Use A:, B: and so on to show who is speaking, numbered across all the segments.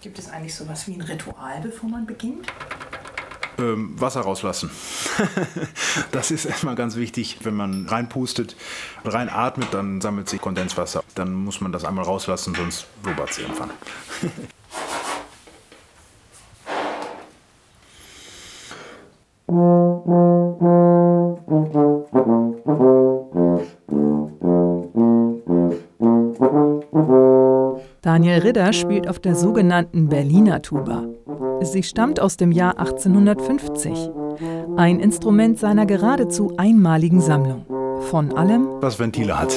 A: Gibt es eigentlich sowas wie ein Ritual, bevor man beginnt?
B: Ähm, Wasser rauslassen. das ist erstmal ganz wichtig. Wenn man reinpustet, reinatmet, dann sammelt sich Kondenswasser. Dann muss man das einmal rauslassen, sonst blubbert es irgendwann.
C: Daniel Ridder spielt auf der sogenannten Berliner Tuba. Sie stammt aus dem Jahr 1850. Ein Instrument seiner geradezu einmaligen Sammlung. Von allem,
B: was Ventile hat.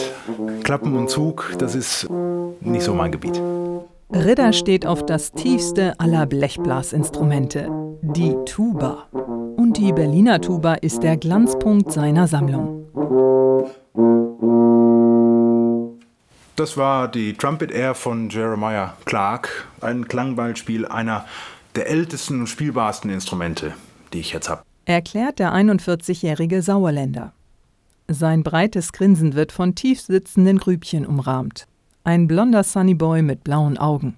B: Klappen und Zug, das ist nicht so mein Gebiet.
C: Ridder steht auf das tiefste aller Blechblasinstrumente, die Tuba. Und die Berliner Tuba ist der Glanzpunkt seiner Sammlung.
B: Das war die Trumpet Air von Jeremiah Clark, ein Klangballspiel einer der ältesten und spielbarsten Instrumente, die ich jetzt habe.
C: Erklärt der 41-jährige Sauerländer. Sein breites Grinsen wird von tief sitzenden Grübchen umrahmt. Ein blonder Sunnyboy mit blauen Augen.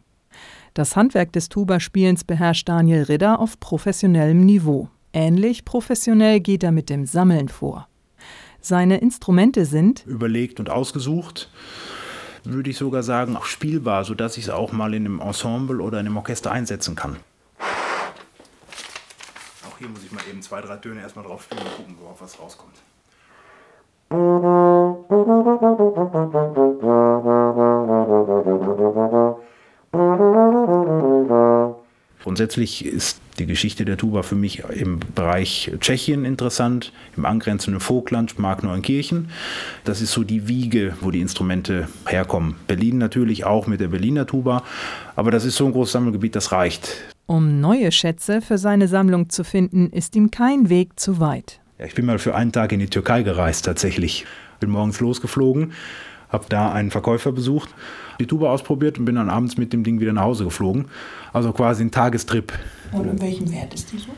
C: Das Handwerk des Tuba-Spielens beherrscht Daniel Ridder auf professionellem Niveau. Ähnlich professionell geht er mit dem Sammeln vor. Seine Instrumente sind
B: überlegt und ausgesucht, würde ich sogar sagen, auch spielbar, sodass ich es auch mal in einem Ensemble oder in einem Orchester einsetzen kann. Auch hier muss ich mal eben zwei, drei Töne erstmal drauf spielen und gucken, worauf was rauskommt. Grundsätzlich ist die Geschichte der Tuba für mich im Bereich Tschechien interessant, im angrenzenden Vogtland, Mark-Neuenkirchen. Das ist so die Wiege, wo die Instrumente herkommen. Berlin natürlich auch mit der Berliner Tuba, aber das ist so ein großes Sammelgebiet, das reicht.
C: Um neue Schätze für seine Sammlung zu finden, ist ihm kein Weg zu weit.
B: Ja, ich bin mal für einen Tag in die Türkei gereist tatsächlich. Bin morgens losgeflogen, habe da einen Verkäufer besucht, die Tuba ausprobiert und bin dann abends mit dem Ding wieder nach Hause geflogen. Also quasi ein Tagestrip.
A: Und in welchem Wert ist die so?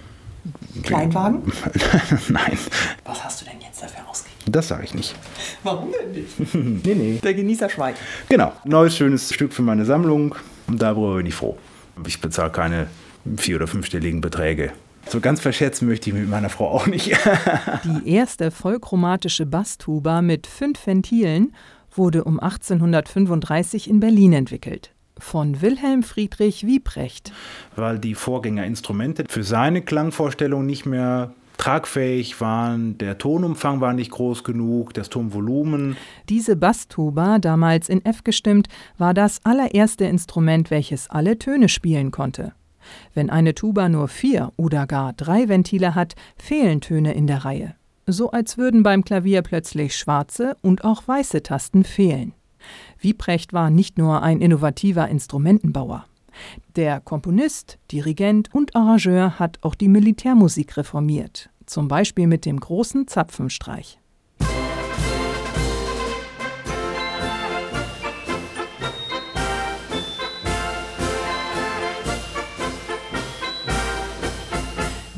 A: Kleinwagen?
B: Nein.
A: Was hast du denn jetzt dafür ausgegeben?
B: Das sage ich nicht.
A: Warum denn nicht?
B: nee, nee.
A: Der Genießer schweigt.
B: Genau. Neues, schönes Stück für meine Sammlung. Und darüber bin ich froh. Ich bezahle keine vier- oder fünfstelligen Beträge. So ganz verschätzen möchte ich mit meiner Frau auch nicht.
C: Die erste vollchromatische Basstuba mit fünf Ventilen wurde um 1835 in Berlin entwickelt. Von Wilhelm Friedrich Wiebrecht.
B: Weil die Vorgängerinstrumente für seine Klangvorstellung nicht mehr tragfähig waren, der Tonumfang war nicht groß genug, das Tonvolumen.
C: Diese Basstuba, damals in F gestimmt, war das allererste Instrument, welches alle Töne spielen konnte. Wenn eine Tuba nur vier oder gar drei Ventile hat, fehlen Töne in der Reihe. So als würden beim Klavier plötzlich schwarze und auch weiße Tasten fehlen. Wiebrecht war nicht nur ein innovativer Instrumentenbauer. Der Komponist, Dirigent und Arrangeur hat auch die Militärmusik reformiert, zum Beispiel mit dem großen Zapfenstreich.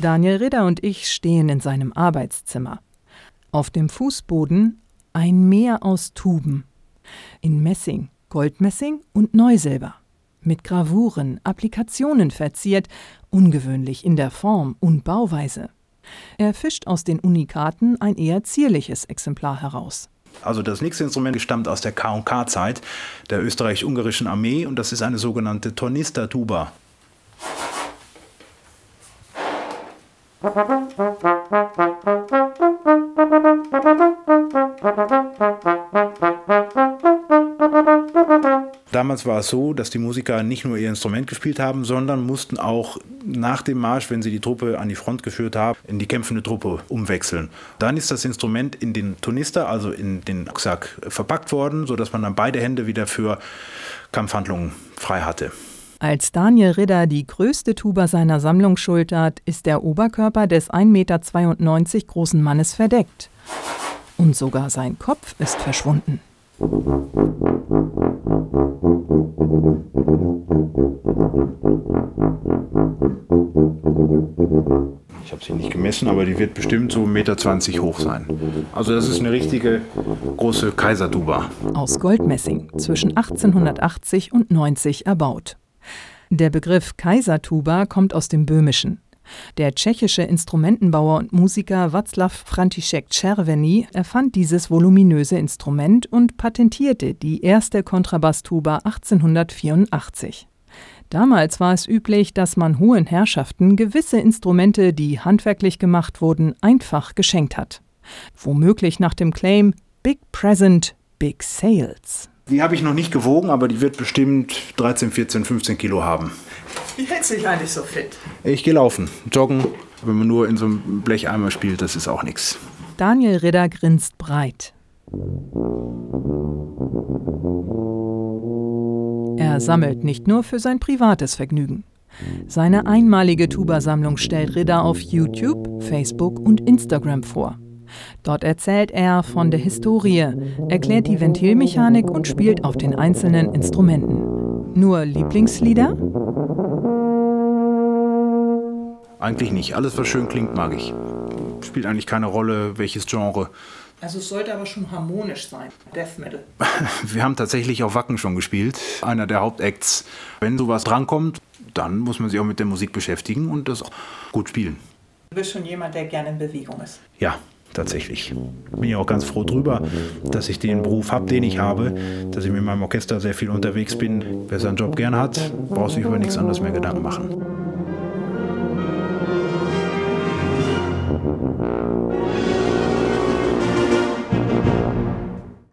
C: Daniel Ridder und ich stehen in seinem Arbeitszimmer. Auf dem Fußboden ein Meer aus Tuben. In Messing, Goldmessing und Neusilber. Mit Gravuren, Applikationen verziert, ungewöhnlich in der Form und Bauweise. Er fischt aus den Unikaten ein eher zierliches Exemplar heraus.
B: Also das nächste Instrument stammt aus der K&K-Zeit der österreich-ungarischen Armee und das ist eine sogenannte Tornister-Tuba. Damals war es so, dass die Musiker nicht nur ihr Instrument gespielt haben, sondern mussten auch nach dem Marsch, wenn sie die Truppe an die Front geführt haben, in die kämpfende Truppe umwechseln. Dann ist das Instrument in den Tonister, also in den Rucksack, verpackt worden, sodass man dann beide Hände wieder für Kampfhandlungen frei hatte.
C: Als Daniel Ridder die größte Tuba seiner Sammlung schultert, ist der Oberkörper des 1,92 Meter großen Mannes verdeckt. Und sogar sein Kopf ist verschwunden.
B: Ich habe sie nicht gemessen, aber die wird bestimmt so 1,20 Meter hoch sein. Also das ist eine richtige große Kaisertuba.
C: Aus Goldmessing, zwischen 1880 und 90 erbaut. Der Begriff Kaisertuba kommt aus dem Böhmischen. Der tschechische Instrumentenbauer und Musiker Václav František Červený erfand dieses voluminöse Instrument und patentierte die erste Kontrabasstuba 1884. Damals war es üblich, dass man hohen Herrschaften gewisse Instrumente, die handwerklich gemacht wurden, einfach geschenkt hat. Womöglich nach dem Claim Big Present, Big Sales.
B: Die habe ich noch nicht gewogen, aber die wird bestimmt 13, 14, 15 Kilo haben.
A: Wie hältst du dich eigentlich so fit?
B: Ich gehe laufen, joggen. Wenn man nur in so einem Blecheimer spielt, das ist auch nichts.
C: Daniel Ridder grinst breit. Er sammelt nicht nur für sein privates Vergnügen. Seine einmalige Tuba-Sammlung stellt Ridder auf YouTube, Facebook und Instagram vor. Dort erzählt er von der Historie, erklärt die Ventilmechanik und spielt auf den einzelnen Instrumenten. Nur Lieblingslieder?
B: Eigentlich nicht. Alles, was schön klingt, mag ich. Spielt eigentlich keine Rolle, welches Genre.
A: Also es sollte aber schon harmonisch sein. Death Metal.
B: Wir haben tatsächlich auf Wacken schon gespielt, einer der Hauptacts. Wenn sowas drankommt, dann muss man sich auch mit der Musik beschäftigen und das auch gut spielen.
A: Du bist schon jemand, der gerne in Bewegung ist.
B: Ja, tatsächlich. Bin ja auch ganz froh drüber, dass ich den Beruf habe, den ich habe, dass ich mit meinem Orchester sehr viel unterwegs bin. Wer seinen Job gern hat, braucht sich über nichts anderes mehr Gedanken machen.